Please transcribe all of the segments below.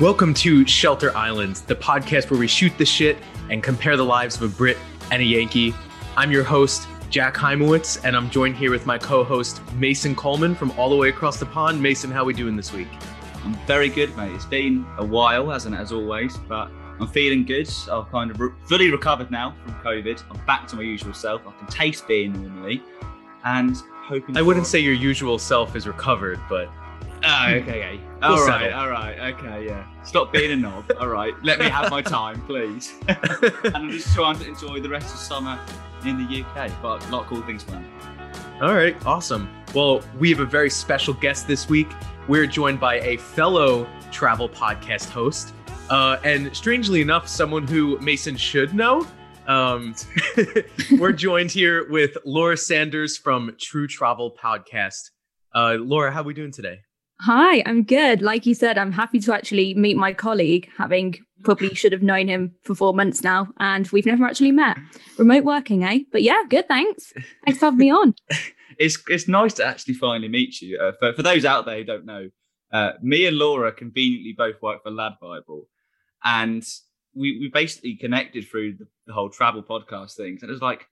Welcome to Shelter Islands, the podcast where we shoot the shit and compare the lives of a Brit and a Yankee. I'm your host, Jack Heimowitz, and I'm joined here with my co-host Mason Coleman from all the way across the pond. Mason, how are we doing this week? I'm very good, mate. It's been a while, hasn't it, as always, but I'm feeling good. I've kind of re- fully recovered now from COVID. I'm back to my usual self. I can taste beer normally, and hoping. I wouldn't say your usual self is recovered, but Oh, okay, okay. We'll All right. All right. okay, yeah. Stop being a knob. All right, let me have my time, please. and I'm just trying to enjoy the rest of summer in the UK, but a lot of cool things planned. All right, awesome. Well, we have a very special guest this week. We're joined by a fellow travel podcast host, uh, and strangely enough, someone who Mason should know. Um, we're joined here with Laura Sanders from True Travel Podcast. Uh, Laura, how are we doing today? Hi, I'm good. Like you said, I'm happy to actually meet my colleague, having probably should have known him for four months now, and we've never actually met. Remote working, eh? But yeah, good. Thanks. Thanks for having me on. It's it's nice to actually finally meet you. Uh, for for those out there who don't know, uh, me and Laura conveniently both work for Lad Bible, and we we basically connected through the, the whole travel podcast things. And it was like,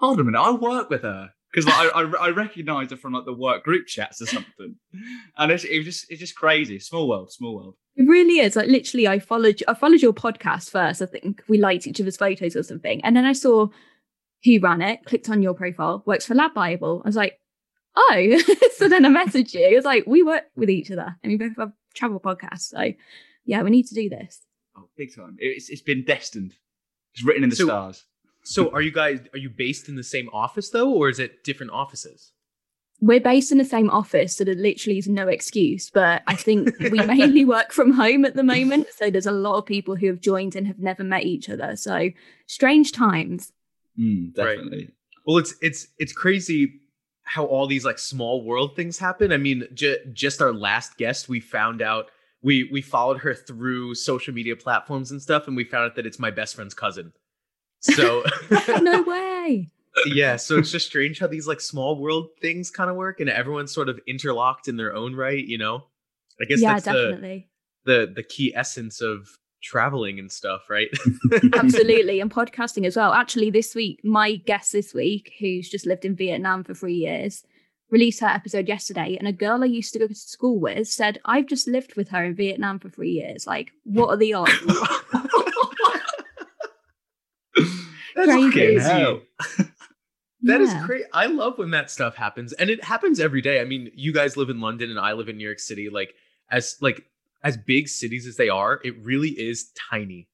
hold a minute, I work with her because like, I, I I recognise her from like the work group chats or something, and it's, it was just it's just crazy. Small world, small world. It really is. Like literally, I followed I followed your podcast first. I think we liked each other's photos or something, and then I saw who ran it. Clicked on your profile. Works for Lad Bible. I was like, oh. so then I messaged you. It was like we work with each other, and we both have travel podcasts. So yeah, we need to do this. Oh, big time! It's it's been destined. It's written in the So- stars. So, are you guys are you based in the same office though, or is it different offices? We're based in the same office, so there literally is no excuse. But I think we mainly work from home at the moment. So there's a lot of people who have joined and have never met each other. So strange times. Mm, Right. definitely. Well, it's it's it's crazy how all these like small world things happen. I mean, ju- just our last guest, we found out we we followed her through social media platforms and stuff, and we found out that it's my best friend's cousin. So no way. yeah, so it's just strange how these like small world things kind of work, and everyone's sort of interlocked in their own right. You know, I guess yeah, that's the, definitely. the the key essence of traveling and stuff, right? Absolutely. And podcasting as well. Actually, this week, my guest this week, who's just lived in Vietnam for three years, released her episode yesterday. And a girl I used to go to school with said, I've just lived with her in Vietnam for three years. Like, what are the odds? That's Crazy. Hell. That is Yeah. great. I love when that stuff happens, and it happens every day. I mean, you guys live in London, and I live in New York City. Like as like as big cities as they are, it really is tiny.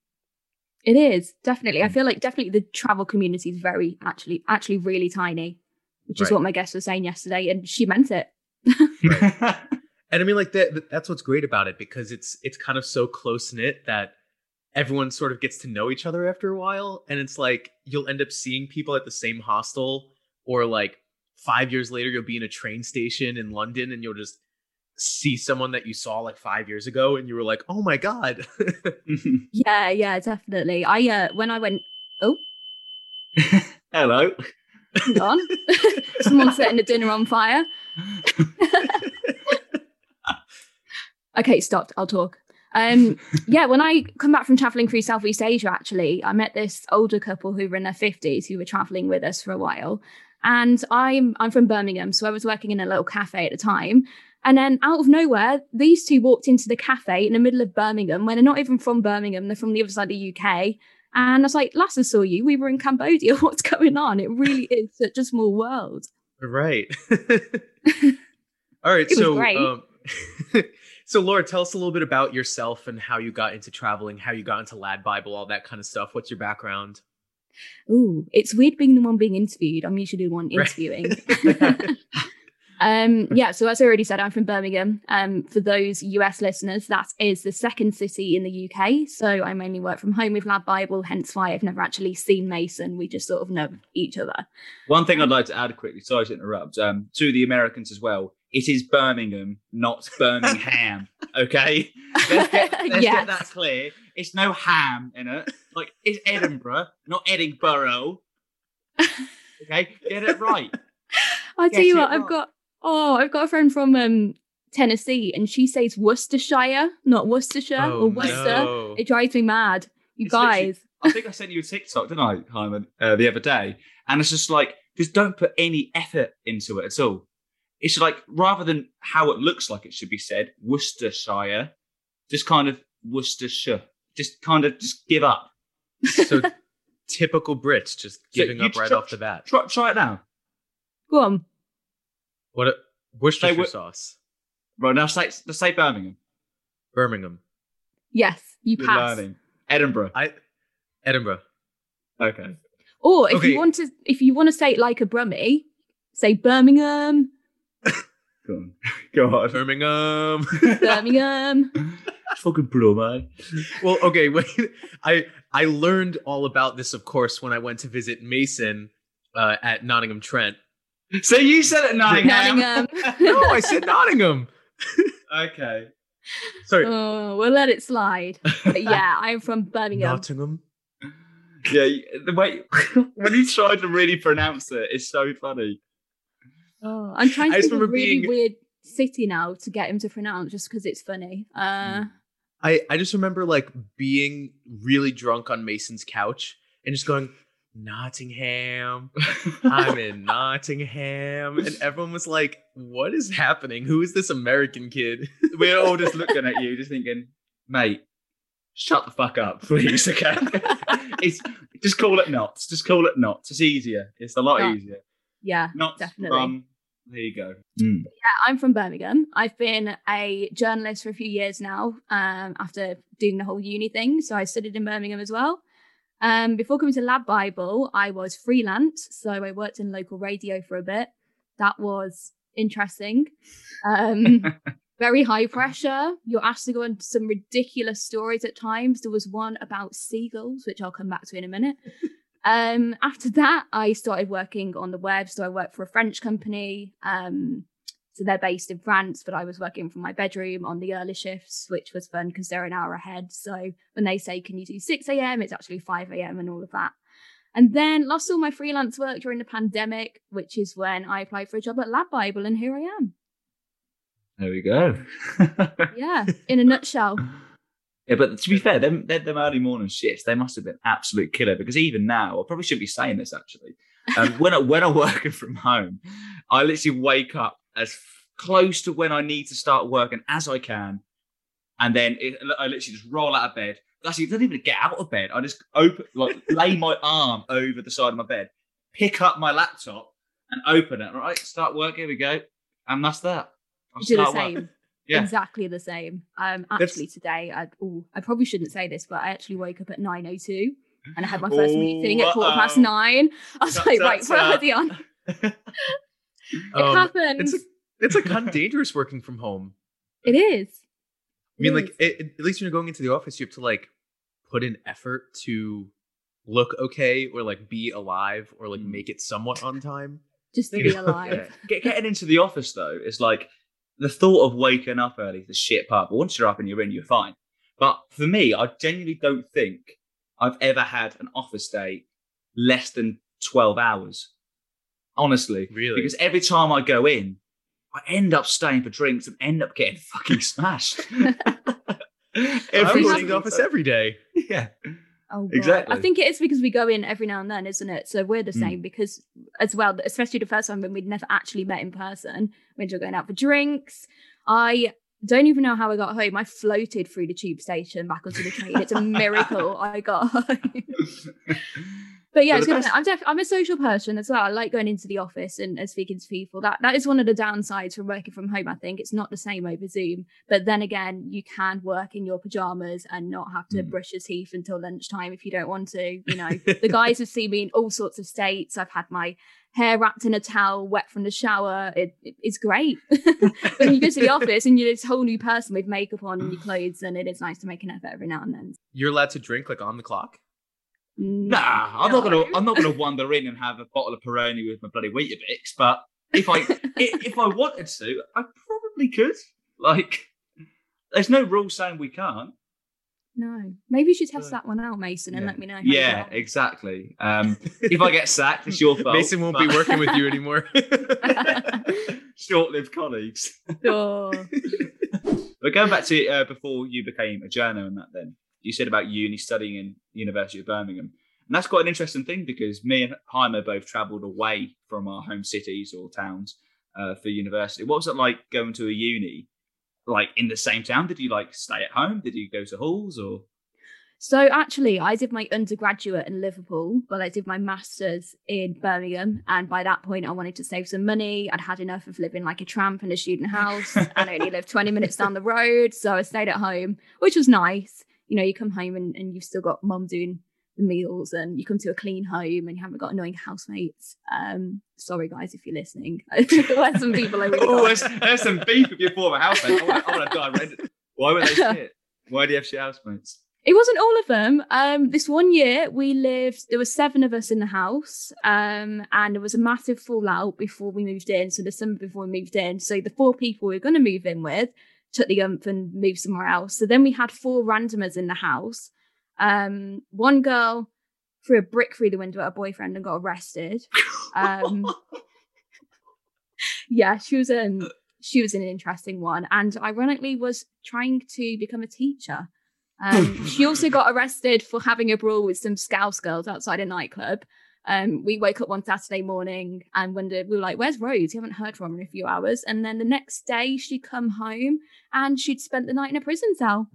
It is definitely. I mm. feel like definitely the travel community is very actually actually really tiny, which is Right. what my guest was saying yesterday, and she meant it. And I mean, like that. That's what's great about it because it's it's kind of so close knit that everyone sort of gets to know each other after a while, and it's like you'll end up seeing people at the same hostel, or like five years later, you'll be in a train station in London, and you'll just see someone that you saw like five years ago, and you were like, oh my god. Yeah, yeah, definitely. I uh when I went, oh, Hello. hang on, someone setting the dinner on fire. Okay, stopped. I'll talk. Um, yeah, when I come back from traveling through Southeast Asia, actually, I met this older couple who were in their fifties who were traveling with us for a while. And I'm I'm from Birmingham, so I was working in a little cafe at the time. And then out of nowhere, these two walked into the cafe in the middle of Birmingham when they're not even from Birmingham, they're from the other side of the UK. And I was like, last I saw you, we were in Cambodia. What's going on? It really is such a small world. Right. All right. So, um, so Laura, tell us a little bit about yourself and how you got into traveling, how you got into Lad Bible, all that kind of stuff. What's your background? Ooh, it's weird being the one being interviewed. I'm usually the one Right. interviewing. um, yeah, so as I already said, I'm from Birmingham. Um, for those US listeners, that is the second city in the UK. So I mainly work from home with Lad Bible, hence why I've never actually seen Mason. We just sort of know each other. One thing I'd like to add quickly, sorry to interrupt, um, to the Americans as well. It is Birmingham, not Birmingham. Okay, let's, get, let's Yes. get that clear. It's no ham in it. Like it's Edinburgh, not Edinburgh. Okay, get it right. I tell Get you it what, I've got oh, I've got a friend from um Tennessee and she says Worcestershire, not Worcestershire Oh, or Worcester. no. It drives me mad. You It's guys. I think I sent you a TikTok, didn't I, Hymo, uh, the other day? And it's just like, just don't put any effort into it at all. It's like, rather than how it looks like it should be said, Worcestershire, just kind of Worcestershire. Just kind of just give up. So typical Brits just giving you up right try- off the bat. Try, try it now. Go on. What a Worcestershire They were- sauce. Right, now say, let's say Birmingham. Birmingham. Yes, you Good pass. learning. Edinburgh. I Edinburgh. Okay. Or if Okay. you want to if you want to say it like a Brummie, say Birmingham, Go on. Go on. Birmingham. Birmingham. Fucking plum, eh? well, okay, wait. I I learned all about this, of course, when I went to visit Mason uh, at Nottingham Trent. So you said it Nottingham. Nottingham. No, I said Nottingham. okay. Sorry, oh, we'll let it slide. But yeah, I'm from Birmingham. Nottingham. Yeah, you- the way when you try to really pronounce it, it's so funny. Oh, I'm trying to just think of a really being- weird city now to get him to pronounce just because it's funny. Uh, I I just remember like being really drunk on Mason's couch and just going Nottingham. I'm in Nottingham, and everyone was like, "What is happening? Who is this American kid?" We're all just looking at you, just thinking, mate, shut the fuck up, please. Okay. it's just call it Notts. Just call it Notts. It's easier. It's a lot Yeah. easier. yeah, Notts definitely. from there you go. Yeah, I'm from Birmingham. I've been a journalist for a few years now um, after doing the whole uni thing. So I studied in Birmingham as well. Um, before coming to Lad Bible, I was freelance. So I worked in local radio for a bit. That was interesting. Um, very high pressure. You're asked to go into some ridiculous stories at times. There was one about seagulls, which I'll come back to in a minute. Um, after that, I started working on the web. So I worked for a French company. Um, so they're based in France, but I was working from my bedroom on the early shifts, which was fun because they're an hour ahead. So when they say, can you do 6 a.m., it's actually 5 a.m. and all of that. And then lost all my freelance work during the pandemic, which is when I applied for a job at Lad Bible, and here I am. There we go. Yeah, in a nutshell. Yeah, but to be fair, them, them, early morning shifts, they must have been absolute killer because even now, I probably shouldn't be saying this actually. Um, when, I, when I'm working from home, I literally wake up as close to when I need to start working as I can. And then it, I literally just roll out of bed. Actually, I don't even get out of bed. I just open, like, lay my arm over the side of my bed, pick up my laptop and open it. All right, start work. Here we go. And that's that. I'll do the start work. Yeah. Exactly the same. Um, That's- actually today, I ooh, I probably shouldn't say this, but I actually woke up at nine oh two, and I had my first meeting at quarter past nine. I was like, right, a tut. hoodie on. It Um, happens. it's a, it's like kind of dangerous working from home. It is. I mean, It like it, at least when you're going into the office, you have to like put in effort to look okay or like be alive or like Mm. make it somewhat on time. just to be is- alive. Yeah. Get, getting into the office though, it's like the thought of waking up early is the shit part. But once you're up and you're in, you're fine. But for me, I genuinely don't think I've ever had an office day less than 12 hours. Honestly. Really? Because every time I go in, I end up staying for drinks and end up getting fucking smashed. Every single the office every day. Yeah. Oh, God. Exactly. I think it is because we go in every now and then, isn't it? So we're the Mm. same because, as well, especially the first time when we'd never actually met in person, when you're going out for drinks. I don't even know how I got home. I floated through the tube station back onto the train. It's a miracle I got home. But yeah, Well, it's good. best- I'm def- I'm a social person as well. I like going into the office and, and speaking to people. That that is one of the downsides from working from home. I think it's not the same over Zoom. But then again, you can work in your pajamas and not have to Mm. brush your teeth until lunchtime if you don't want to. You know, the guys have seen me in all sorts of states. I've had my hair wrapped in a towel, wet from the shower. It, it- it's great. when you go to the office and you're this whole new person with makeup on and your clothes, and it is nice to make an effort every now and then. You're allowed to drink like on the clock. Nah, I'm not gonna. I'm not gonna wander in and have a bottle of Peroni with my bloody Weetabix. But if I, i- if I wanted to, I probably could. Like, there's no rule saying we can't. No, maybe you should test So- that one out, Mason, and Yeah. let me know. How Yeah, get exactly. Um, if I get sacked, it's your fault. Mason won't be working with you anymore. short-lived colleagues. Sure. But going back to uh, before you became a journo and that, then you said about uni studying in University of Birmingham, and that's quite an interesting thing because me and Jaime both travelled away from our home cities or towns uh, for university. What was it like going to a uni, like in the same town? Did you like stay at home? Did you go to halls or? So actually, I did my undergraduate in Liverpool, but I did my masters in Birmingham. And by that point, I wanted to save some money. I'd had enough of living like a tramp in a student house, and I only lived 20 minutes down the road, so I stayed at home, which was nice. You know, you come home and, and you've still got mum doing the meals, and you come to a clean home, and you haven't got annoying housemates. Um, sorry guys, if you're listening, there's some people I really oh, there's some beef with your former housemate. I want to die. Why were they shit? Why do you have shit housemates? It wasn't all of them. Um, this one year we lived, there were seven of us in the house. Um, and there was a massive fallout before we moved in. So the summer before we moved in. So the four people we were going to move in with took the ump and moved somewhere else. So then we had four randomers in the house. Um, one girl threw a brick through the window at her boyfriend and got arrested. Um, yeah, she was um she was an interesting one, and ironically was trying to become a teacher. Um, she also got arrested for having a brawl with some Scouse girls outside a nightclub. Um, we woke up one Saturday morning and wondered, we were like, where's Rose? You haven't heard from her in a few hours. And then the next day she'd come home and she'd spent the night in a prison cell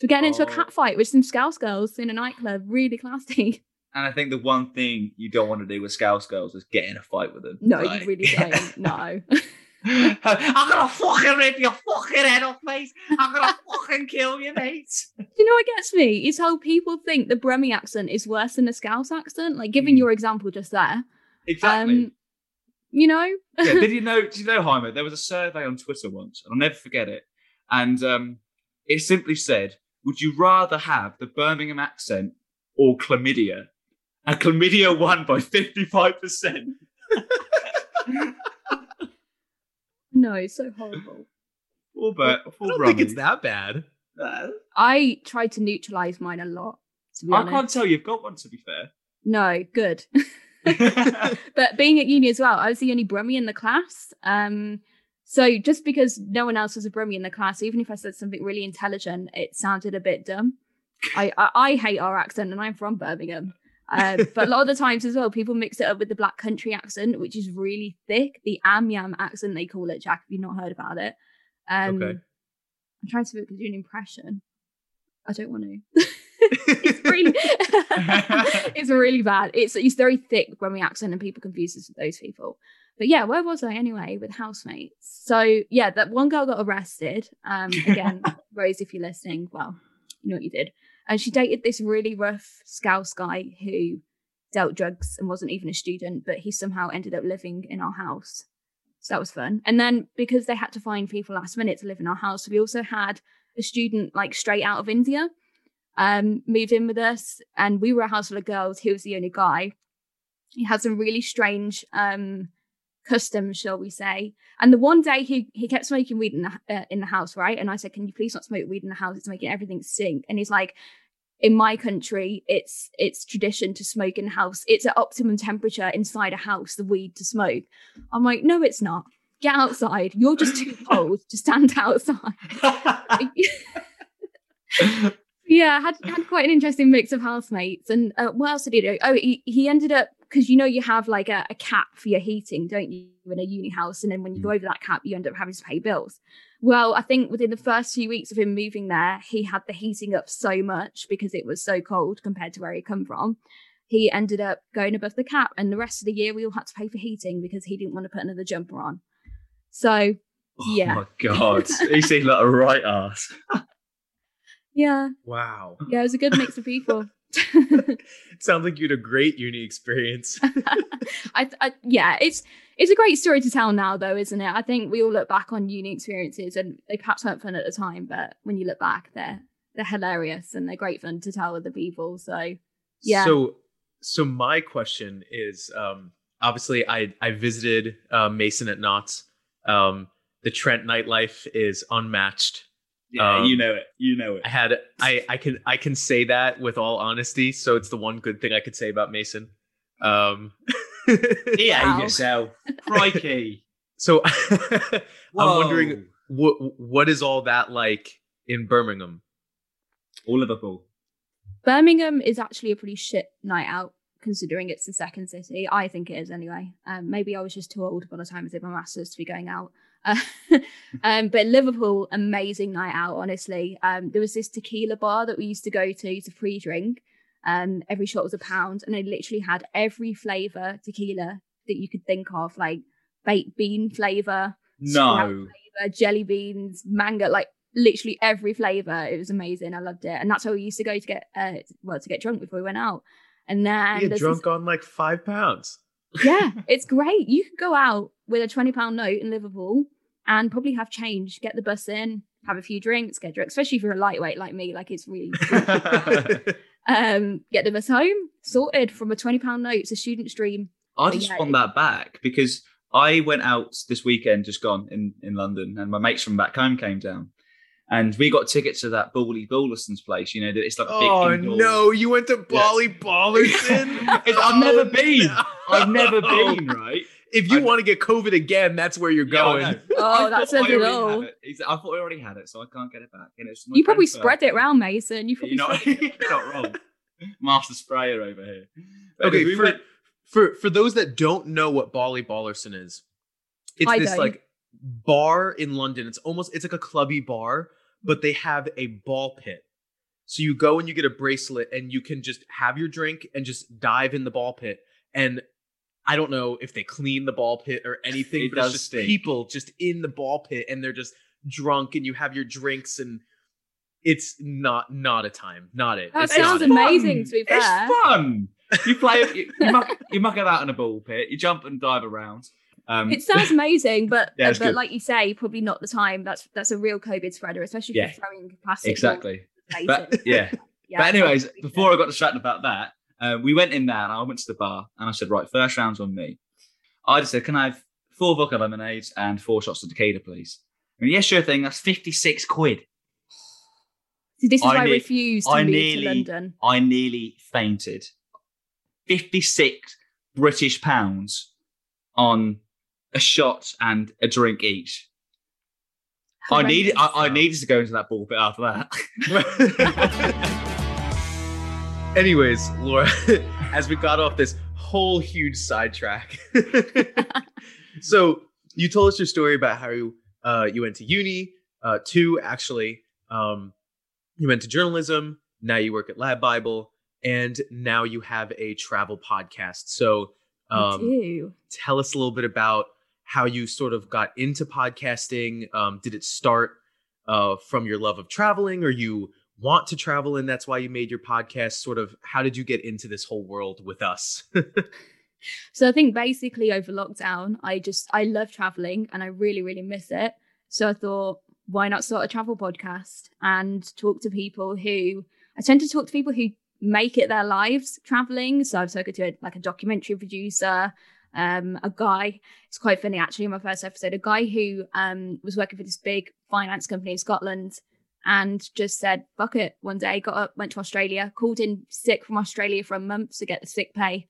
for getting into a Oh. cat fight with some Scouse girls in a nightclub. Really classy. And I think the one thing you don't want to do with Scouse girls is get in a fight with them. No, Like- you really don't. No. I'm gonna fucking rip your fucking head off, mate. I'm gonna fucking kill you, mate. You know what gets me? Is how people think the Brummie accent is worse than the Scouse accent. Like, giving Mm. your example just there. Exactly. Um, you know? yeah, did you know? Did you know, Jaime? There was a survey on Twitter once, and I'll never forget it. And um, it simply said, "Would you rather have the Birmingham accent or chlamydia?" And chlamydia won by fifty-five percent. no, it's so horrible. Poor Bert. I Poor don't think it's that bad. Uh, I tried to neutralize mine a lot, to be I honest. can't tell you've got one. To be fair. No, good. but being at uni as well, I was the only Brummie in the class. Um, so just because no one else was a Brummie in the class, even if I said something really intelligent, it sounded a bit dumb. I, I, I hate our accent and I'm from Birmingham. Uh, but a lot of the times as well, people mix it up with the black country accent, which is really thick. The Am Yam accent, they call it, Jack, if you've not heard about it. Um, Okay. I'm trying to do an impression. I don't want to. it's really, it's really bad. It's it's very thick Brummie accent, and people confuse us with those people. But yeah, where was I anyway with housemates? So yeah, that one girl got arrested. Um, again, Rose, if you're listening, well, you know what you did. And she dated this really rough Scouse guy who dealt drugs and wasn't even a student, but he somehow ended up living in our house. So that was fun. And then because they had to find people last minute to live in our house, we also had a student like straight out of India um, moved in with us, and we were a house full of girls. He was the only guy. He had some really strange um, customs, shall we say? And the one day he he kept smoking weed in the uh, in the house, right? And I said, "Can you please not smoke weed in the house? It's making everything stink." And he's like. In my country, it's it's tradition to smoke in the house. It's at optimum temperature inside a house, the weed to smoke. I'm like, no, it's not. Get outside. You're just too cold to stand outside. yeah, had had quite an interesting mix of housemates. And uh, what else did he do? Oh, he, he ended up because you know you have like a, a cap for your heating, don't you, in a uni house? And then when you go over that cap, you end up having to pay bills. Well, I think within the first few weeks of him moving there, he had the heating up so much because it was so cold compared to where he come from. He ended up going above the cap, and the rest of the year we all had to pay for heating because he didn't want to put another jumper on. So Yeah. Oh my god, he seemed like a right ass. yeah, Wow. yeah, it was a good mix of people. Sounds like you had a great uni experience. I, I yeah, it's it's a great story to tell now, though, isn't it? I think we all look back on uni experiences, and they perhaps weren't fun at the time, but when you look back, they're they're hilarious and they're great fun to tell other people. So Yeah. So so my question is um obviously I I visited uh, Mason at Notts. Um the Trent nightlife is unmatched. Yeah, Um, you know it. You know it. I had I I can I can say that with all honesty, so it's the one good thing I could say about Mason. Um Behave Wow. yourself. Crikey. So I'm wondering what what is all that like in Birmingham? All Liverpool. Birmingham is actually a pretty shit night out, considering it's the second city. I think it is anyway. Um, maybe I was just too old by the time I did my masters to be going out. Uh, um, but Liverpool, amazing night out. Honestly, um, there was this tequila bar that we used to go to to free drink. Um, every shot was a pound, and they literally had every flavor tequila that you could think of, like baked bean flavor, No. flavor, jelly beans, mango, like literally every flavor. It was amazing. I loved it, and that's how we used to go to get uh, well to get drunk before we went out. And then You get drunk on like five pounds. yeah, it's great. You could go out with a twenty pound note in Liverpool and probably have change, get the bus in, have a few drinks, get drunk. Especially if you're a lightweight like me, like it's really um get the bus home sorted from a twenty pound note. It's a student's dream. I just yeah, want that back because I went out this weekend, just gone in, in London, and my mates from back home came down. And we got tickets to that Ballie Ballerson's place. You know, that it's like a big oh indoor- no, you went to Yeah. Ballie Ballerson? I've never Oh, been. I've never been, right? If you want to get COVID again, that's where you're going. know. Oh, I that thought says I it already all. had it. I thought I already had it, so I can't get it back. And it's You probably friend's spread it around, Mason. You probably You're not, you're not wrong. Master sprayer over here. But Okay, we for, went- for for those that don't know what Ballie Ballerson is, it's I this don't. like bar in London. It's almost it's like a clubby bar, but they have a ball pit. So you go and you get a bracelet and you can just have your drink and just dive in the ball pit. And I don't know if they clean the ball pit or anything, It but it's just stink. people just in the ball pit and they're just drunk and you have your drinks and it's not not a time. Not it. That It's sounds amazing, to be fair. It's fun. You play, you, you, muck, you muck about in a ball pit. You jump and dive around. Um, It sounds amazing, but Yeah, uh, but good. like you say, probably not the time. That's that's a real COVID spreader, especially if Yeah. you're throwing plastic. exactly. But yeah. Yeah, but anyways, before I got distracted about that, uh, we went in there and I went to the bar and I said, right, first round's on me. I just said, can I have four vodka lemonades and four shots of tequila, please? And yes, sure thing. That's fifty six quid. See, this is I why I ne- refuse to I move nearly- to London. I nearly fainted. Fifty six British pounds on a shot and a drink each. I needed. I, I needed to go into that ball bit after that. Anyways, Laura, as we got off this whole huge sidetrack, so you told us your story about how you uh, you went to uni, uh, two actually. Um, you went to journalism. Now you work at Lad Bible, and now you have a travel podcast. So, um, tell us a little bit about how you sort of got into podcasting. Um, did it start uh, from your love of traveling, or you want to travel and that's why you made your podcast? Sort of, how did you get into this whole world with us? So I think basically over lockdown, I just I love traveling and I really really miss it. So I thought, why not start a travel podcast and talk to people who I tend to talk to people who make it their lives traveling. So I've spoken to a, like a documentary producer, um, a guy. It's quite funny actually. In my first episode, a guy who um was working for this big finance company in Scotland. And just said, fuck it. One day, got up, went to Australia, called in sick from Australia for a month to get the sick pay.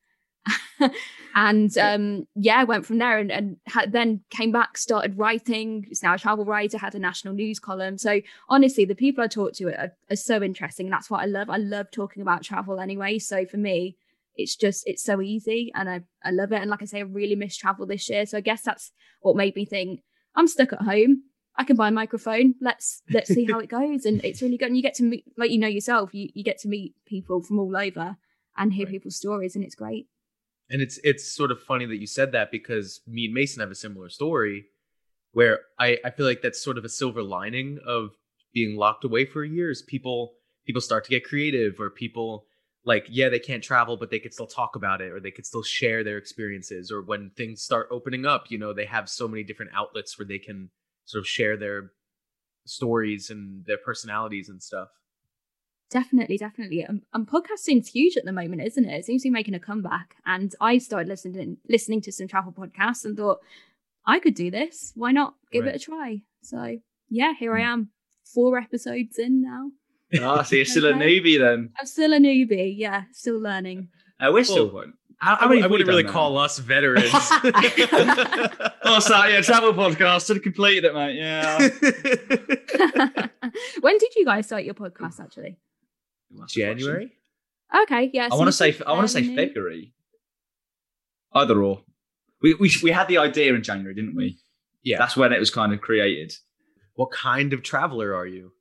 And um yeah went from there and, and had, then came back started writing. Is now a travel writer had a national news column. So honestly the people i talk to are, are so interesting. And that's what i love. I love talking about travel anyway. So for me it's just it's so easy and i i love it. And like i say i really miss travel this year. So i guess that's what made me think i'm stuck at home i can buy a microphone let's let's see how it goes and it's really good and you get to meet like you know yourself you, you get to meet people from all over and hear Right. people's stories and it's great and it's it's sort of funny that you said that because me and Mason have a similar story where I, I feel like that's sort of a silver lining of being locked away for years. People people start to get creative or people like yeah they can't travel but they could still talk about it or they could still share their experiences or when things start opening up you know they have so many different outlets where they can sort of share their stories and their personalities and stuff Definitely, definitely. Um, and podcasting's huge at the moment, isn't it? It seems to be making a comeback. And I started listening listening to some travel podcasts and thought, I could do this. Why not give Right. it a try? So yeah, here I am, four episodes in now. Ah, so you're still a newbie then. I'm still a newbie. Yeah, still learning. Uh, we're still Well- one. How, how I, many I wouldn't really done now? call us veterans. Oh, sorry, yeah, travel podcast. Should have completed it, mate. Yeah. when did you guys start your podcast actually? January. Okay, yeah. I want to say said I want to say. February. Either or. We we we had the idea in January, didn't we? Yeah. That's when it was kind of created. what kind of traveler are you?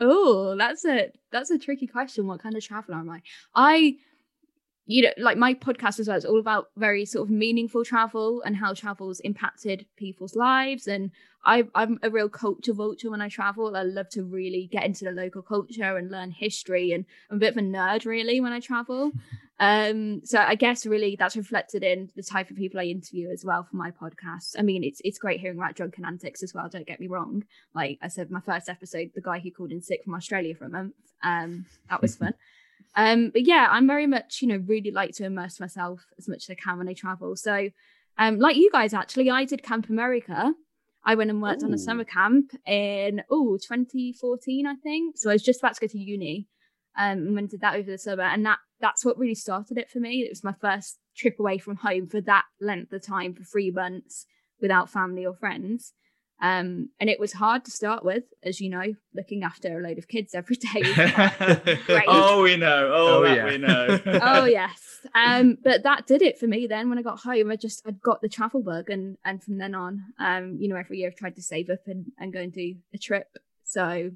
Oh, that's a that's a tricky question. What kind of traveler am I? I, you know, like my podcast as well. It's all about very sort of meaningful travel and how travel's impacted people's lives. And I, I'm a real culture vulture when I travel. I love to really get into the local culture and learn history. And I'm a bit of a nerd really when I travel. Um, so I guess really that's reflected in the type of people I interview as well for my podcast. I mean, it's it's great hearing about drunken antics as well. Don't get me wrong. Like I said, my first episode, the guy who called in sick from Australia for a month, um, that was fun. Um, but yeah, I'm very much, you know, really like to immerse myself as much as I can when I travel. So, um, like you guys, actually, I did Camp America. I went and worked on a summer camp in oh 2014, I think. So I was just about to go to uni, um, and went and did that over the summer, and that that's what really started it for me. It was my first trip away from home for that length of time for three months without family or friends. Um, and it was hard to start with, as you know, looking after a load of kids every day. was hard. Great. oh, we know. Oh, Oh, yeah. we know. oh yes um but that did it for me then when i got home i just i'd got the travel bug and and from then on um you know every year i've tried to save up and and go and do a trip so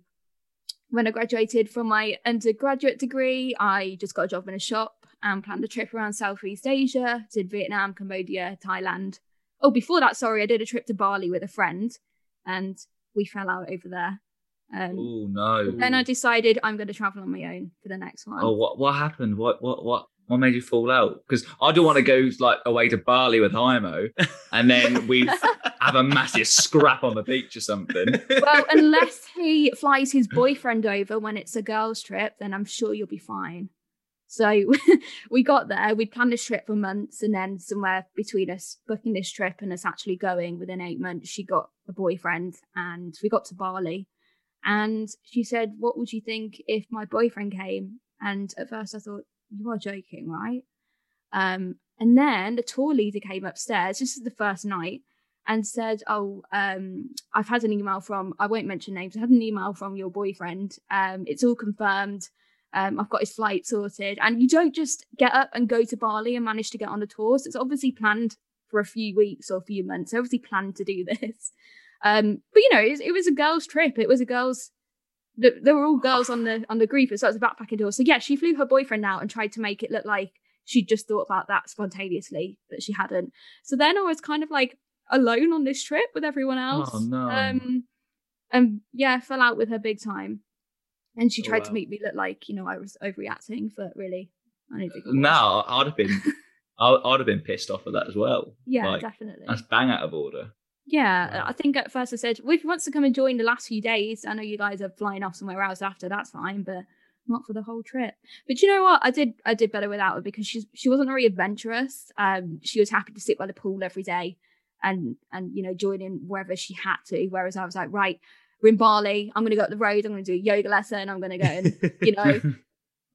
when i graduated from my undergraduate degree i just got a job in a shop and planned a trip around southeast asia did vietnam cambodia thailand oh before that sorry i did a trip to bali with a friend and we fell out over there um Oh no. then i decided i'm going to travel on my own for the next one Oh, what what happened? What what what what made you fall out? Because I don't want to go like away to Bali with Hymo, and then we have a massive scrap on the beach or something. well, unless he flies his boyfriend over when it's a girls' trip, then I'm sure you'll be fine. So we got there, we'd planned this trip for months, and then somewhere between us booking this trip and us actually going within eight months, she got a boyfriend and we got to Bali. And she said, What would you think if my boyfriend came? And at first I thought, You are joking, right? Um, and then the tour leader came upstairs, this is the first night, and said, "Oh, um, I've had an email from I won't mention names. I had an email from your boyfriend. Um, it's all confirmed. Um, I've got his flight sorted, and you don't just get up and go to Bali and manage to get on a tour. So it's obviously planned for a few weeks or a few months. Obviously planned to do this. Um, but you know, it, it was a girls' trip. It was a girls. th- There were all girls on the on the group, so it was a backpacking tour. So yeah, she flew her boyfriend out and tried to make it look like she'd just thought about that spontaneously, but she hadn't. So then I was kind of like alone on this trip with everyone else. Oh, no. Um, and yeah, fell out with her big time. And she Oh, tried to make me look like you know I was overreacting, but really, I don't think. No, I'd have been, I'd, I'd have been pissed off at that as well. Yeah, like, definitely. That's bang out of order. Yeah, Wow. I think at first I said, well, if he wants to come and join the last few days, I know you guys are flying off somewhere else after. That's fine, but not for the whole trip. But you know what? I did I did better without her because she's she wasn't very adventurous. Um, she was happy to sit by the pool every day, and and you know join in wherever she had to. Whereas I was like, right, we're in Bali. I'm gonna go up the road. I'm gonna do a yoga lesson. I'm gonna go and you know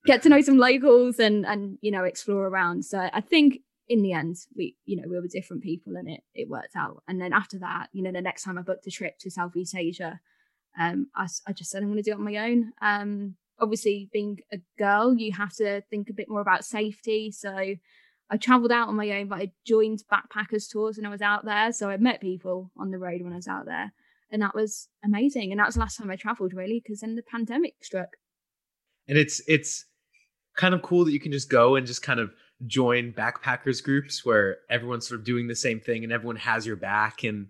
get to know some locals and and you know explore around. So I think in the end we you know we were different people and it it worked out. And then after that, you know, the next time I booked a trip to Southeast Asia, um, I, I just said I'm going to do it on my own. Um, obviously being a girl, you have to think a bit more about safety. So I travelled out on my own, but I joined backpackers tours when I was out there. So I met people on the road when I was out there. And that was amazing. And that was the last time I travelled really, because then the pandemic struck. and it's it's kind of cool that you can just go and just kind of join backpackers groups where everyone's sort of doing the same thing and everyone has your back and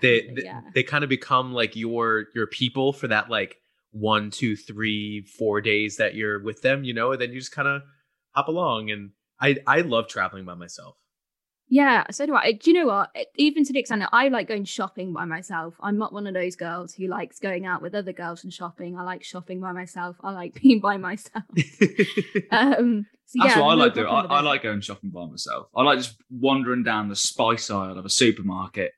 they they, yeah. they kind of become like your your people for that like one two three four days that you're with them you know and then you just kind of hop along and i i love traveling by myself Yeah, so do I. Do you know what? Even to the extent that I like going shopping by myself. I'm not one of those girls who likes going out with other girls and shopping. I like shopping by myself. I like being by myself. Um, so That's yeah, what I no like doing. I, I like going shopping by myself. I like just wandering down the spice aisle of a supermarket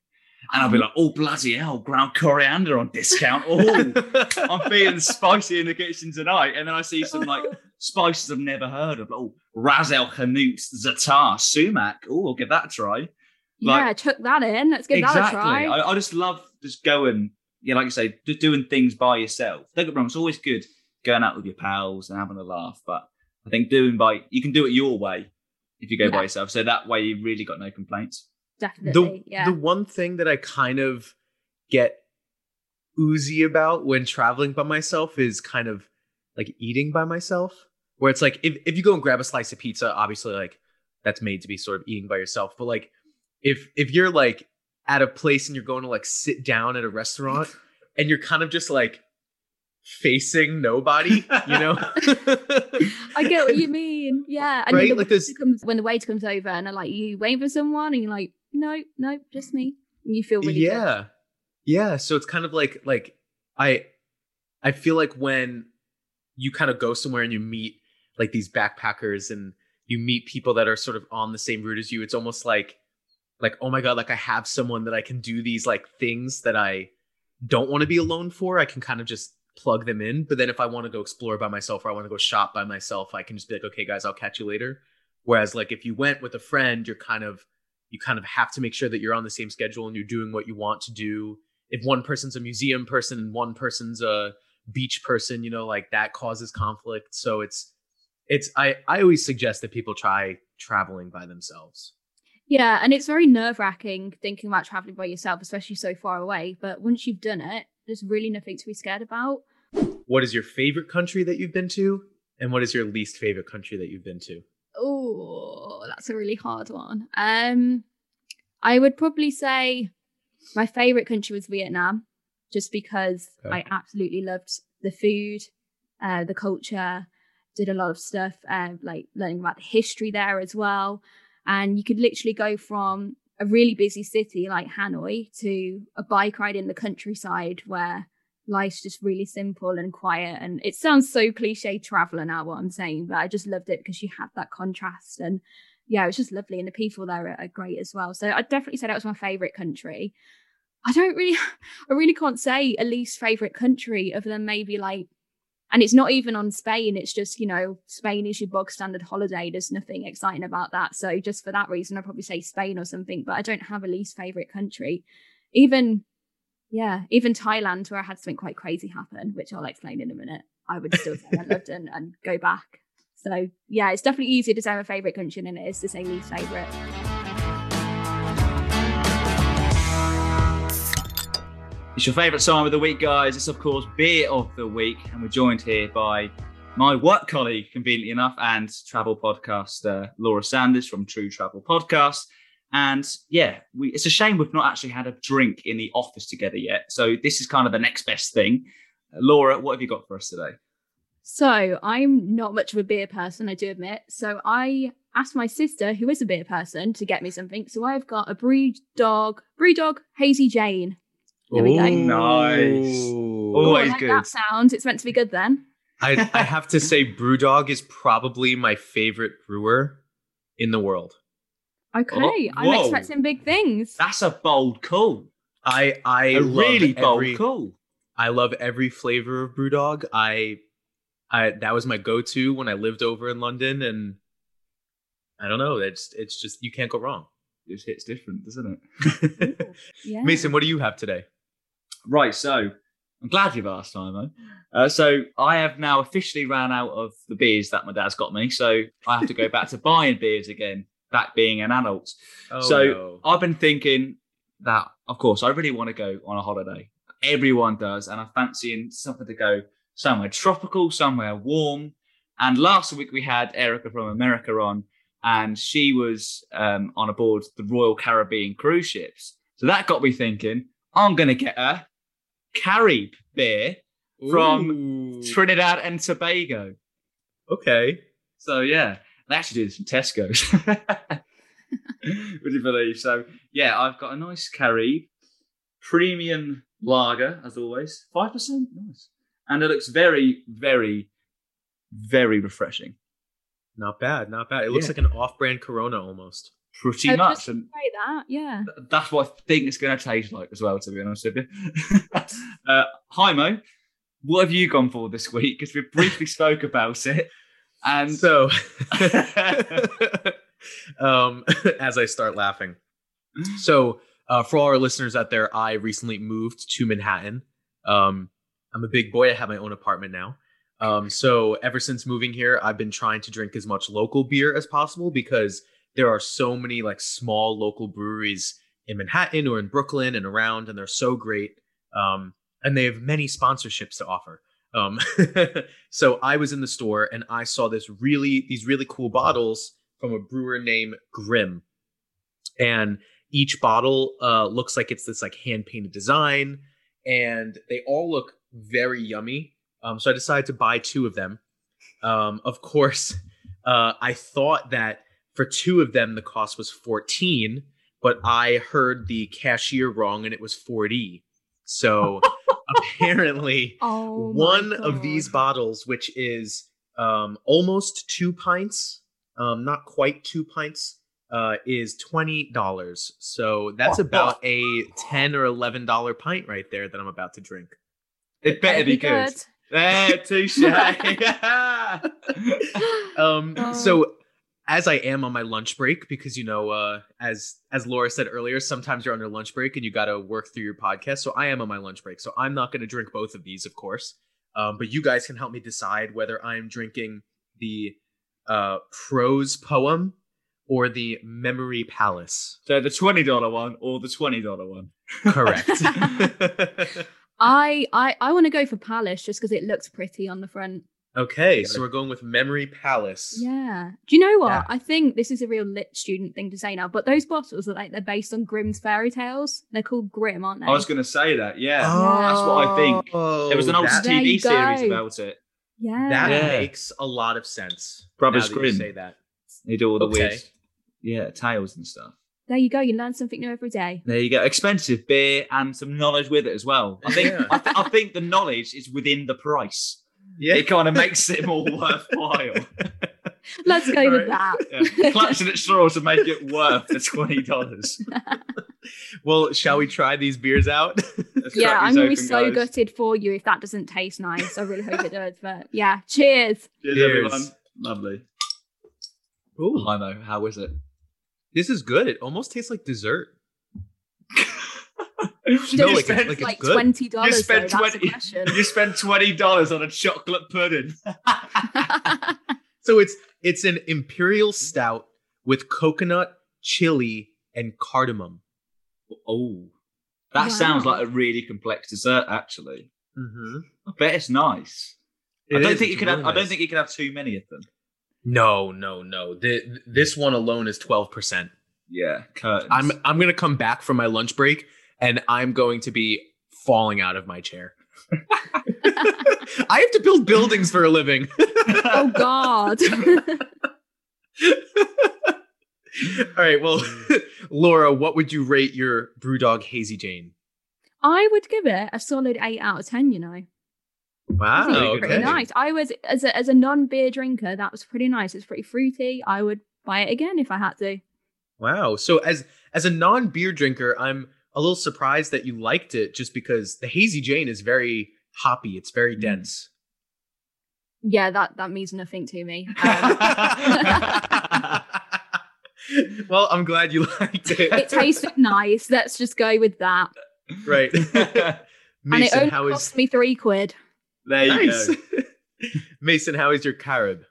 And I'll be like, oh, bloody hell, ground coriander on discount. Oh, I'm feeling spicy in the kitchen tonight. And then I see some like spices I've never heard of. Oh, Ras El Hanout, Za'atar, sumac. Oh, I'll give that a try. yeah, chuck that in. Let's give that a try. I, I just love just going, yeah, like you say, just doing things by yourself. Don't get me wrong, it's always good going out with your pals and having a laugh. But I think doing by, you can do it your way if you go Yeah. by yourself. So that way you've really got no complaints. Definitely. the yeah. the one thing that I kind of get oozy about when traveling by myself is kind of like eating by myself. Where it's like if, if you go and grab a slice of pizza, obviously like that's made to be sort of eating by yourself. But like if if you're like at a place and you're going to like sit down at a restaurant and you're kind of just like facing nobody, you know? I get what you mean. Yeah. And Right? Like waiter comes, when the waiter comes over and they're like, you waiting for someone? And you're like, no, no, just me. And you feel really good. yeah yeah so it's kind of like like i i feel like when you kind of go somewhere and you meet like these backpackers and you meet people that are sort of on the same route as you it's almost like like oh my god like i have someone that i can do these like things that i don't want to be alone for i can kind of just plug them in but then if i want to go explore by myself or i want to go shop by myself i can just be like okay guys i'll catch you later whereas like if you went with a friend you're kind of you kind of have to make sure that you're on the same schedule and you're doing what you want to do. If one person's a museum person and one person's a beach person, you know, like that causes conflict. So it's it's I I always suggest that people try traveling by themselves. Yeah, and it's very nerve wracking thinking about traveling by yourself, especially so far away. But once you've done it, there's really nothing to be scared about. What is your favorite country that you've been to? And what is your least favorite country that you've been to? Oh, that's a really hard one. Um, I would probably say my favorite country was Vietnam, just because Okay. I absolutely loved the food, uh, the culture. Did a lot of stuff, uh, like learning about the history there as well. And you could literally go from a really busy city like Hanoi to a bike ride in the countryside where life's just really simple and quiet. And it sounds so cliche traveler now, what I'm saying, but I just loved it because you had that contrast. And yeah, it was just lovely. And the people there are, great as well. So I'd definitely say that was my favorite country. I don't really, I really can't say a least favorite country other than maybe like, and it's not even on Spain. It's just, you know, Spain is your bog standard holiday. There's nothing exciting about that. So just for that reason, I'd probably say Spain or something, but I don't have a least favorite country. Even yeah, even Thailand, where I had something quite crazy happen, which I'll explain in a minute, I would still say I loved and, and go back. So yeah, it's definitely easier to say my favourite country than it is to say least favourite. It's your favourite time of the week, guys. It's, of course, Beer of the Week. And we're joined here by my work colleague, conveniently enough, and travel podcaster Laura Sanders from True Travel Podcast. And yeah, we, it's a shame we've not actually had a drink in the office together yet. So this is kind of the next best thing. Uh, Laura, what have you got for us today? So I'm not much of a beer person, I do admit. So I asked my sister, who is a beer person, to get me something. So I've got a Brew Dog, Brew Dog Hazy Jane. There we go. Nice. Oh, Always I like good. that sound. It's meant to be good then. I, I have to say, Brewdog is probably my favorite brewer in the world. Okay, I'm expecting big things. That's a bold call. I I A love really bold every, call. I love every flavor of BrewDog. I, I that was my go-to when I lived over in London, and I don't know. It's it's just you can't go wrong. It hits different, doesn't it? Yeah. Mason, what do you have today? Right, so I'm glad you've asked, Hymo. Uh, so I have now officially ran out of the beers that my dad's got me, so I have to go back to buying beers again. That being an adult, Oh, so no. I've been thinking that, of course, I really want to go on a holiday. Everyone does, and I'm fancying something to go somewhere tropical, somewhere warm. And last week we had Erica from America on, and she was um, on aboard the Royal Caribbean cruise ships. So that got me thinking, I'm going to get a Carib beer from Ooh. Trinidad and Tobago. okay. So yeah, they actually do this in Tesco's. Would you believe? So yeah, I've got a nice Carib premium lager as always, five percent, nice, and it looks very, very, very refreshing. Not bad, not bad. It looks Yeah. like an off-brand Corona almost. pretty Oh, much. just- And that, yeah. that's what I think it's going to taste like as well, to be honest with you. uh, hi, Mo. What have you gone for this week? Because we briefly spoke about it. And So, um, as I start laughing, so uh, for all our listeners out there, I recently moved to Manhattan. Um, I'm a big boy. I have my own apartment now. Um, so ever since moving here, I've been trying to drink as much local beer as possible because there are so many like small local breweries in Manhattan or in Brooklyn and around, and they're so great. Um, and they have many sponsorships to offer. Um, so I was in the store and I saw this really these really cool bottles from a brewer named Grimm, and each bottle uh, looks like it's this like hand painted design, and they all look very yummy. Um, so I decided to buy two of them. Um, of course, uh, I thought that for two of them the cost was fourteen, but I heard the cashier wrong and it was forty. So apparently Oh, my one of these bottles, which is um, almost two pints, um, not quite two pints, uh, is twenty dollars. So that's about a ten or eleven dollar pint right there that I'm about to drink. it better Better be good. There, touche. Um, Oh. so as I am on my lunch break, because you know, uh, as as Laura said earlier, sometimes you're on your lunch break and you got to work through your podcast. So I am on my lunch break, so I'm not going to drink both of these, of course. Um, but you guys can help me decide whether I'm drinking the uh, prose poem or the memory palace. so the twenty dollar one or the twenty dollar one. Correct. I I I want to go for Palace just because it looks pretty on the front. Okay, so we're going with memory palace. Yeah. Do you know what? Yeah. I think this is a real lit student thing to say now, but those bottles are like they're based on Grimm's fairy tales. They're called Grimm, aren't they? I was going to say that. Yeah, Oh, that's what I think. There was an old that, TV series about it. yeah. that Yeah. makes a lot of sense. Brothers now Grimm. say that. They do all the Okay. weird, yeah, tales and stuff. There you go. You learn something new every day. There you go. Expensive beer and some knowledge with it as well. I think Yeah. I, th- I think the knowledge is within the price. Yeah. It kind of makes it more worthwhile. Let's go with that. Yeah. Clutching at straws to make it worth the twenty dollars. Well, shall we try these beers out? yeah, I'm gonna be so gutted for you if that doesn't taste nice. I really hope it does. But yeah, cheers. Cheers, Cheers. everyone. Lovely. Ooh, Hymo, how is it? this is good. It almost tastes like dessert. you, No, like- spent, like- like twenty dollars. You spent That's 20 question. you spent twenty dollars on a chocolate pudding. So it's it's an imperial stout with coconut, chili, and cardamom. oh, that sounds like a really complex dessert. Actually, Mm-hmm. I bet it's nice. I don't think you can have. I don't think you can have too many of them. No, no, no. The, this one alone is twelve percent. Yeah, curtains. I'm I'm gonna come back from my lunch break and I'm going to be falling out of my chair. I have to build buildings for a living. oh God. All right, well, Laura, what would you rate your BrewDog Hazy Jane? I would give it a solid eight out of ten. You know, Wow, okay. pretty nice. I was as a as a non beer drinker, that was pretty nice. It's pretty fruity. I would buy it again if I had to. Wow. So as as a non beer drinker, I'm a little surprised that you liked it, just because the Hazy Jane is very hoppy. It's very Mm. dense. Yeah, that that means nothing to me. Um, well, I'm glad you liked it. it tasted nice. Let's just go with that. right. and it Mason, only how cost is me three quid. there you nice? go. Mason, how is your Carib?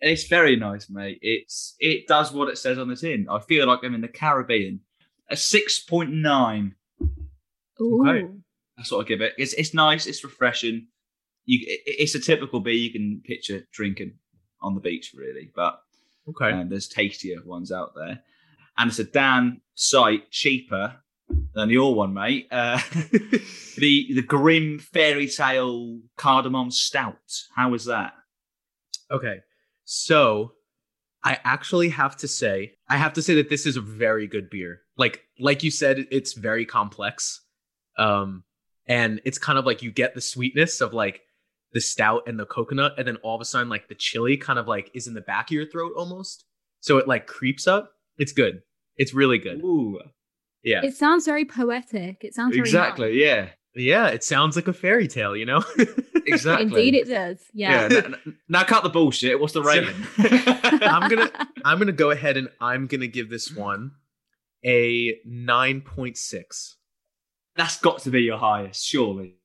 It's very nice, mate. It's it does what it says on the tin. I feel like I'm in the Caribbean. A six point nine. Ooh. Okay. That's what I give it. It's it's nice. It's refreshing. You, it, it's a typical beer you can picture drinking on the beach, really. But Okay. um, there's tastier ones out there, and it's a damn sight cheaper than your one, mate. Uh, the the grim fairy tale cardamom stout. How was that? Okay. So I actually have to say, I have to say that this is a very good beer. Like like you said, it's very complex. Um and it's kind of like you get the sweetness of like the stout and the coconut, and then all of a sudden, like the chili kind of like is in the back of your throat almost. So it like creeps up. It's good. It's really good. Ooh, Yeah. It sounds very poetic. It sounds very exactly. Yeah, Yeah, it sounds like a fairy tale, you know? exactly. Indeed, it does. Yeah. Yeah. n- n- now cut the bullshit. What's the So- rating? I'm gonna I'm gonna go ahead and I'm gonna give this one a 9.6. That's got to be your highest, surely.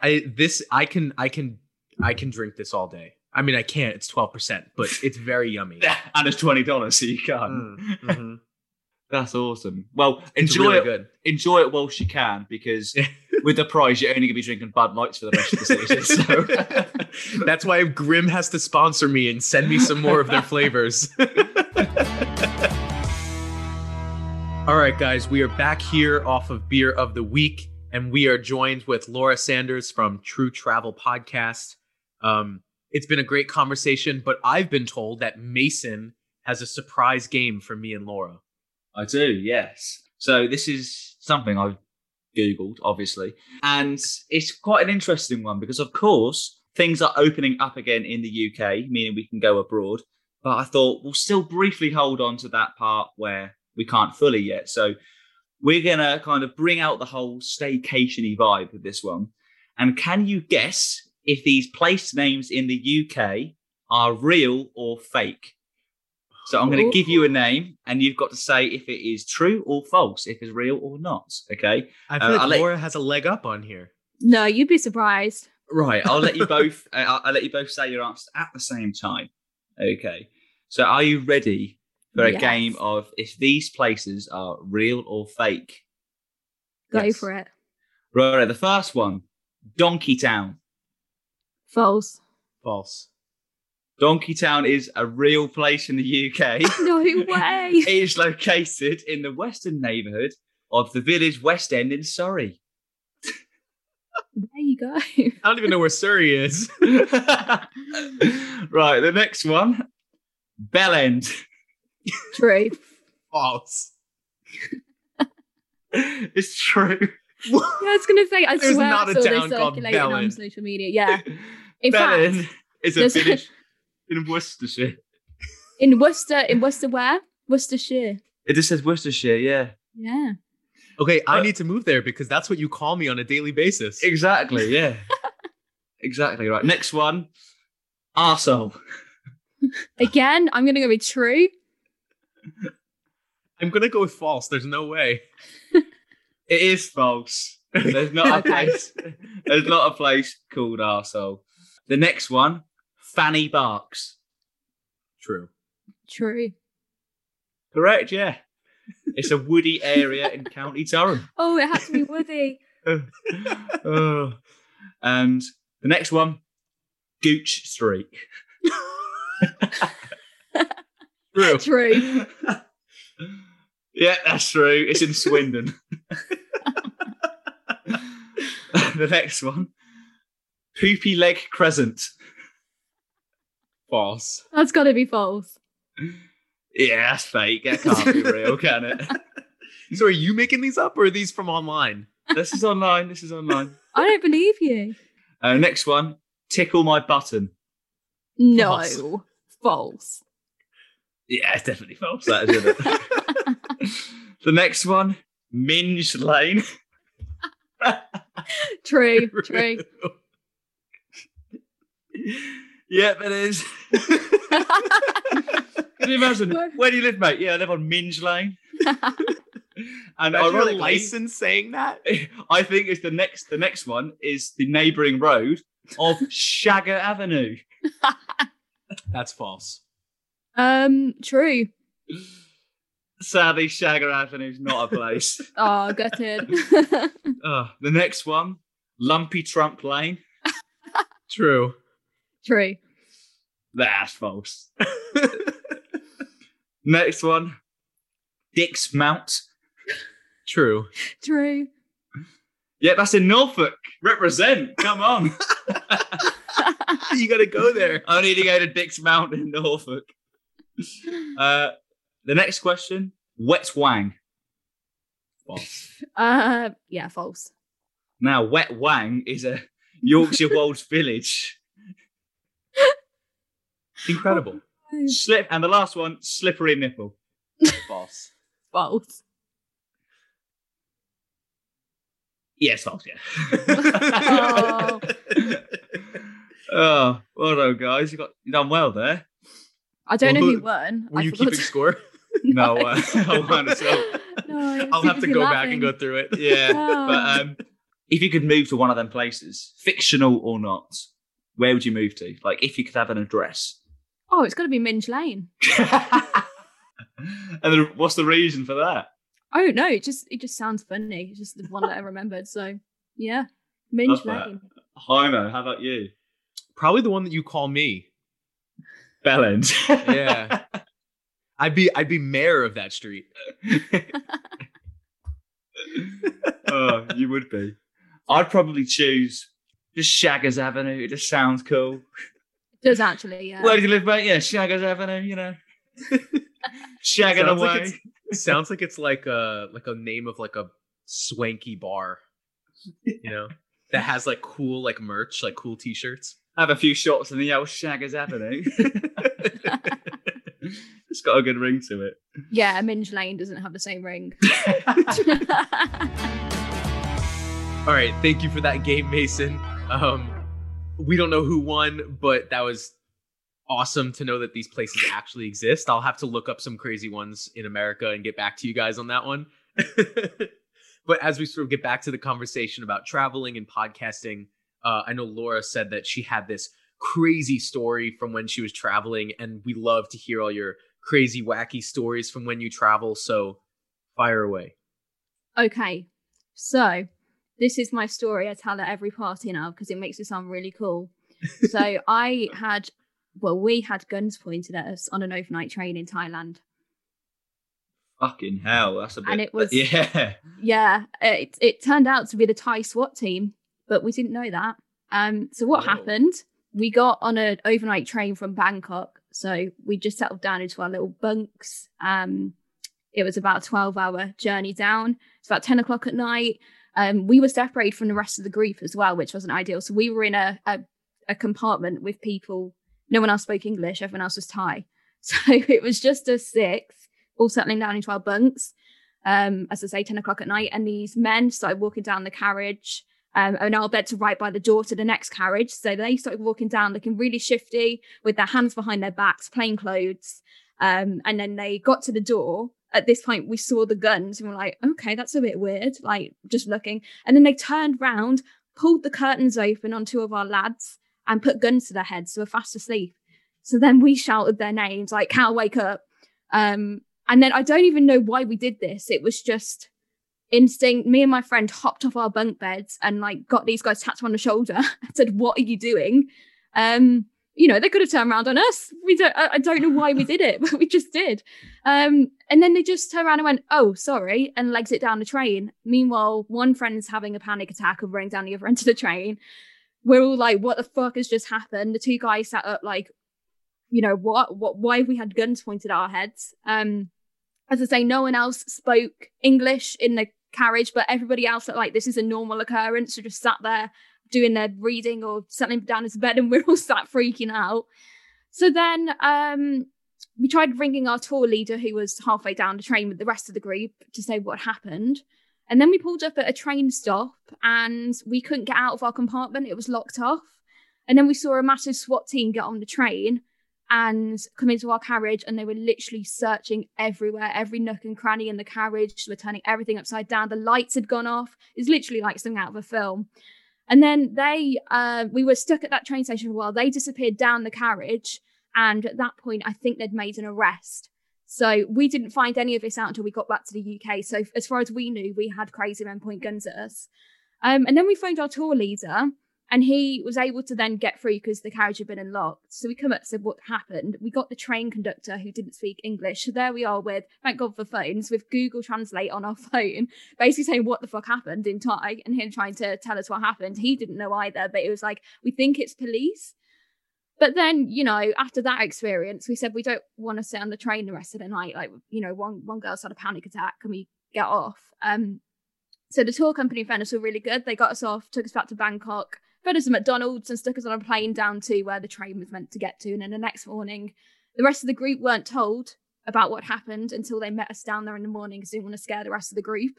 I this I can I can I can drink this all day. I mean I can't, it's 12%, but it's very yummy. and it's twenty dollars, so you can't. Mm, mhm. That's awesome. Well, It's enjoy really it. good. Enjoy it whilst you can, because with the prize, you're only going to be drinking Bud Lights for the rest of the season. So That's why Grimm has to sponsor me and send me some more of their flavors. All right, guys, we are back here off of Beer of the Week, and we are joined with Laura Sanders from True Travel Podcast. Um, it's been a great conversation, but I've been told that Mason has a surprise game for me and Laura. I do, yes. So this is something I've Googled, obviously. And it's quite an interesting one because, of course, things are opening up again in the UK, meaning we can go abroad. But I thought we'll still briefly hold on to that part where we can't fully yet. So we're going to kind of bring out the whole staycation vibe with this one. And can you guess if these place names in the UK are real or fake? So I'm going to give you a name, and you've got to say if it is true or false, if it's real or not. Okay. I feel Uh, like I'll let- Laura has a leg up on here. No, you'd be surprised. Right. I'll let you both. uh, I'll, I'll let you both say your answers at the same time. Okay. So are you ready for a Yes. game of if these places are real or fake? Go Yes. for it. Right. The first one, Donkey Town. False. False. Donkey Town is a real place in the UK. No way. it is located in the western neighbourhood of the village West End in Surrey. there you go. I don't even know where Surrey is. right, the next one, Bell End. True. False. it's true. Yeah, I was gonna say. I There's swear not I a saw this town called circulating on social media. Yeah. In Bell fact, is a there's- village in Worcestershire. in Worcester, in Worcester, where? Worcestershire. It just says Worcestershire, yeah. Yeah. Okay, I Uh, need to move there because that's what you call me on a daily basis. Exactly, yeah. exactly right. Next one, arsehole. Again, I'm gonna go with true. I'm gonna go with false. There's no way. It is false. There's not a place. There's not a place called arsehole. The next one, Fanny Barks. True. True. Correct, yeah. It's a woody area in County Durham. Oh, it has to be Woody. Oh. And the next one, Gooch Street. True. True. yeah, that's true. It's in Swindon. the next one, Poopy Leg Crescent. False. That's got to be false. Yeah, that's fake. That can't be real, can it? So are you making these up or are these from online? this is online. This is online. I don't believe you. Uh, next one, Tickle My Button. No. False. False. Yeah, it's definitely false. That is, isn't it? the next one, Minge Lane. True. True. yep, it is. Can you imagine? Where do you live, mate? Yeah, I live on Minge Lane. And Imagine a ironically, license saying that. I think it's the next. The next one is the neighbouring road of Shagger Avenue. That's false. Um. True. Sadly, Shagger Avenue is not a place. Oh, gutted. uh, the next one, Lumpy Trump Lane. True. True. That's false. Next one, Dick's Mount. True. True. Yeah, that's in Norfolk. Represent. Come on. you gotta go there. I need to go to Dick's Mount in Norfolk. Uh, the next question, Wet Wang. False. Uh. Yeah. False. Now, Wet Wang is a Yorkshire Wolds village. Incredible. Slip, and the last one, Slippery Nipple. False. false. Yes, false. Yeah. Oh. oh, well done, guys. You got you done well there. I don't Well, know who- who won. Were I you forgot keeping to- score? No, uh, I won as well. No, I'll have to go you're back and go through it. Yeah, Oh. but um, if you could move to one of them places, fictional or not, where would you move to? Like, if you could have an address. Oh, it's got to be Minge Lane. and then what's the reason for that? I don't know. It just it just sounds funny. It's just the one that I remembered. So yeah, Minge Love that. Lane. Hymo, how about you? Probably the one that you call me. Bellend. Yeah. I'd be I'd be mayor of that street. oh, you would be. I'd probably choose just Shaggers Avenue. It just sounds cool. It does actually. Yeah. Where do you live, mate? Yeah, Shaggers Avenue. You know, shagging Sounds like away. it's- Sounds like it's like a like a name of like a swanky bar. You know? That has like cool like merch, like cool t-shirts. Have a few shots in the old Shaggers Avenue. it's got a good ring to it. yeah, Minge Lane doesn't have the same ring. All right, thank you for that game, Mason. Um, we don't know who won, but that was awesome to know that these places actually exist. I'll have to look up some crazy ones in America and get back to you guys on that one. but as we sort of get back to the conversation about traveling and podcasting, uh, I know Laura said that she had this crazy story from when she was traveling, and we love to hear all your crazy, wacky stories from when you travel. So fire away. okay, so this is my story. I tell at every party now because it makes it sound really cool. So I had, well, we had guns pointed at us on an overnight train in Thailand. Fucking hell, that's a bit. And it was- yeah. Yeah, it it turned out to be the Thai SWAT team, but we didn't know that. Um, so what Oh. happened? We got on an overnight train from Bangkok, so we just settled down into our little bunks. Um, it was about a twelve-hour journey down. It's about ten o'clock at night. Um, we were separated from the rest of the group as well, which wasn't ideal. So we were in a a, a compartment with people. No one else spoke English. Everyone else was Thai. So it was just us six, all settling down into our bunks um, as I say, 10 o'clock at night. And these men started walking down the carriage. Um, and our beds right by the door to the next carriage. So they started walking down, looking really shifty with their hands behind their backs, plain clothes. Um, and then they got to the door. At this point, we saw the guns and we're like, okay, that's a bit weird, like just looking. And then they turned round, pulled the curtains open on two of our lads and put guns to their heads. So we're fast asleep. So then we shouted their names, like, Cal, wake up. Um, and then I don't even know why we did this. It was just instinct. Me and my friend hopped off our bunk beds and like got these guys tapped on the shoulder and said, "What are you doing?" Um, you know, they could have turned around on us. We don't. I, I don't know why we did it, but we just did. Um, and then they just turned around and went, "Oh, sorry," and legs it down the train. Meanwhile, one friend's having a panic attack of running down the other end of the train. We're all like, "What the fuck has just happened?" The two guys sat up like, you know, what? What? Why have we had guns pointed at our heads? Um, as I say, no one else spoke English in the carriage, but everybody else felt like this is a normal occurrence. So just sat there doing their reading or settling down into bed, and we're all sat freaking out. So then um, we tried ringing our tour leader, who was halfway down the train with the rest of the group, to say what happened. And then we pulled up at a train stop, and we couldn't get out of our compartment; it was locked off. And then we saw a massive SWAT team get on the train and come into our carriage and they were literally searching everywhere, every nook and cranny in the carriage. Were turning everything upside down. The lights had gone off. It's literally like something out of a film. And then they, uh, we were stuck at that train station for a while. They disappeared down the carriage. And at that point, I think they'd made an arrest. So we didn't find any of this out until we got back to the UK. So as far as we knew, we had crazy men point guns at us. Um, and then we phoned our tour leader and he was able to then get through because the carriage had been unlocked. So we come up and said what happened. We got the train conductor who didn't speak English. So there we are with, thank God for phones, with Google Translate on our phone, basically saying what the fuck happened in Thai and him trying to tell us what happened. He didn't know either, but it was like, we think it's police. But then, you know, after that experience, we said we don't want to sit on the train the rest of the night. Like, you know, one one girl's had a panic attack. Can we get off? Um, so the tour company found us were really good. They got us off, took us back to Bangkok, fed us a McDonald's, and stuck us on a plane down to where the train was meant to get to. And then the next morning, the rest of the group weren't told about what happened until they met us down there in the morning because didn't want to scare the rest of the group.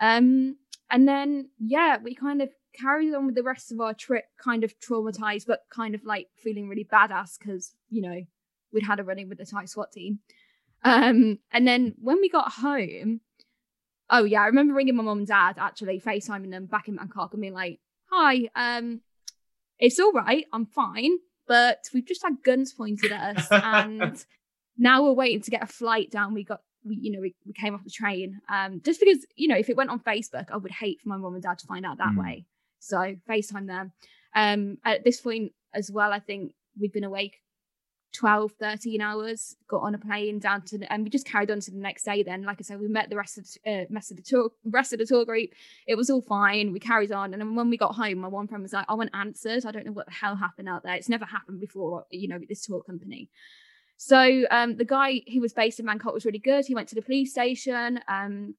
Um, and then, yeah, we kind of carried on with the rest of our trip, kind of traumatized, but kind of like feeling really badass because, you know, we'd had a running with the Thai SWAT team. Um, and then when we got home, oh yeah, I remember ringing my mom and dad actually, FaceTiming them back in Bangkok and being like, hi, um, it's all right, I'm fine, but we've just had guns pointed at us and now we're waiting to get a flight down. We got we, you know, we, we came off the train. Um, just because, you know, if it went on Facebook, I would hate for my mom and dad to find out that Mm. way. So FaceTime them. Um, at this point as well, I think we've been awake 12, 13 hours, got on a plane down to, and we just carried on to the next day. Then, like I said, we met the rest of the, uh, rest of the tour, rest of the tour group. It was all fine. We carried on, and then when we got home, my one friend was like, "I want answers. I don't know what the hell happened out there. It's never happened before, you know, with this tour company." So um, the guy who was based in Bangkok was really good. He went to the police station, um,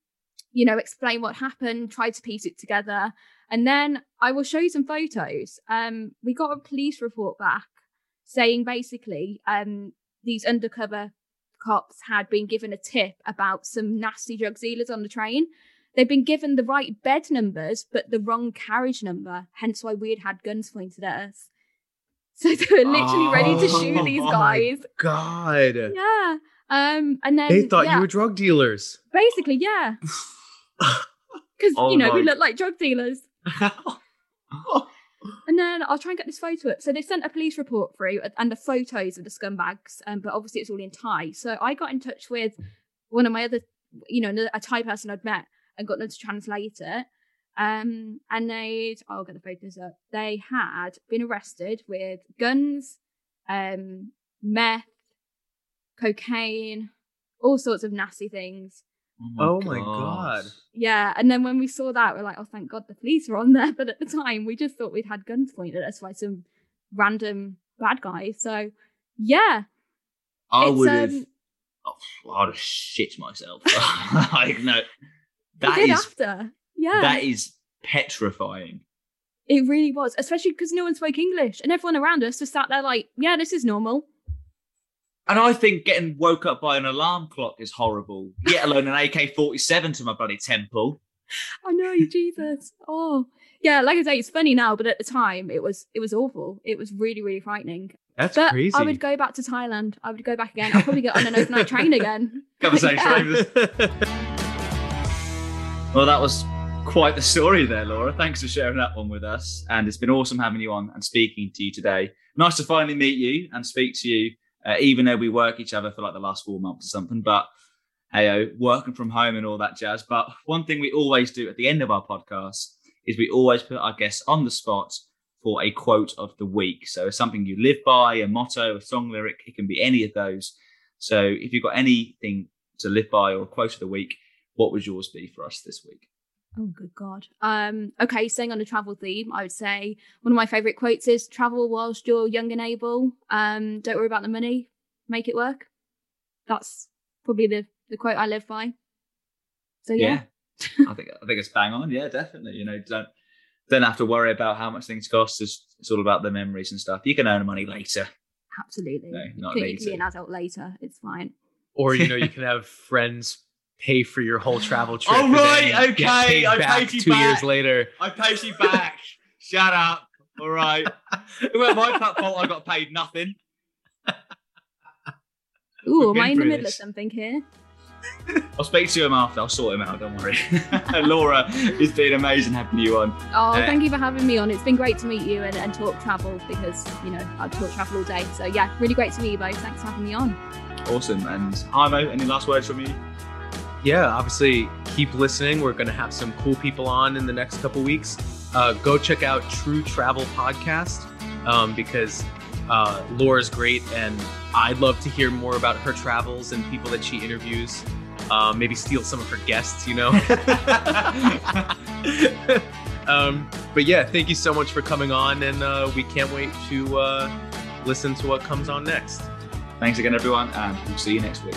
you know, explained what happened, tried to piece it together, and then I will show you some photos. Um, we got a police report back saying basically um, these undercover cops had been given a tip about some nasty drug dealers on the train. They'd been given the right bed numbers, but the wrong carriage number, hence why we had had guns pointed at us. So they were literally ready to shoot these Oh my guys. God. Yeah. Um, and then They thought yeah, you were drug dealers. basically, yeah. Because Oh you know, we look like drug dealers. And then I'll try and get this photo up. So they sent a police report through and the photos of the scumbags, um, but obviously it's all in Thai. So I got in touch with one of my other, you know, a Thai person I'd met and got them to translate it. Um, and they'd, I'll get the photos up. They had been arrested with guns, um, meth, cocaine, all sorts of nasty things. Oh my God. Yeah, and then when we saw that, we're like, oh, thank God the police were on there. But at the time, we just thought we'd had guns pointed at us by some random bad guy. So, yeah, I it's, would have. um, Oh, I'd have shit myself. like no, That is. that after. Yeah, that is petrifying. it really was, especially because no one spoke English and everyone around us just sat there like, yeah, this is normal. And I think getting woke up by an alarm clock is horrible. Let alone an AK forty seven to my bloody temple. I know, Jesus. Oh, yeah. Like I say, it's funny now, but at the time, it was it was awful. It was really, really frightening. That's but crazy. I would go back to Thailand. I would go back again. I'll probably get on an overnight train again. Conversation. the Yeah. train. Well, that was quite the story there, Laura. Thanks for sharing that one with us. And it's been awesome having you on and speaking to you today. Nice to finally meet you and speak to you, uh, even though we work each other for like the last four months or something. But hey, oh, working from home and all that jazz. But one thing we always do at the end of our podcast is we always put our guests on the spot for a quote of the week. So it's something you live by, a motto, a song lyric. It can be any of those. So if you've got anything to live by or quote of the week, what would yours be for us this week? Oh, good God. Um, okay, staying on a travel theme, I would say one of my favourite quotes is travel whilst you're young and able. Um, don't worry about the money, make it work. That's probably the, the quote I live by. So yeah. I think I think it's bang on. Yeah, definitely. You know, don't don't have to worry about how much things cost. It's, it's all about the memories and stuff. You can earn money later. absolutely. No, you not later. you can be an adult later. It's fine. or you know, you can have friends pay for your whole travel trip. Oh, right, okay, paid I back paid you two years later. I paid you back. Shut up. All right. It wasn't my fault. I got paid nothing. Ooh, We've am I in the middle this. of something here? I'll speak to him after. I'll sort him out. Don't worry. Laura, it's been amazing having you on. Oh, Uh, thank you for having me on. It's been great to meet you and, and talk travel because, you know, I talk travel all day. So, yeah, really great to meet you both. Thanks for having me on. Awesome. And Hymo, any last words from you? Yeah, obviously keep listening. We're going to have some cool people on in the next couple weeks. Uh, go check out True Travel Podcast um, because uh, Laura's great, and I'd love to hear more about her travels and people that she interviews. Uh, maybe steal some of her guests, you know. um, but yeah, thank you so much for coming on, and uh, we can't wait to uh, listen to what comes on next. Thanks again, everyone, and we'll see you next week.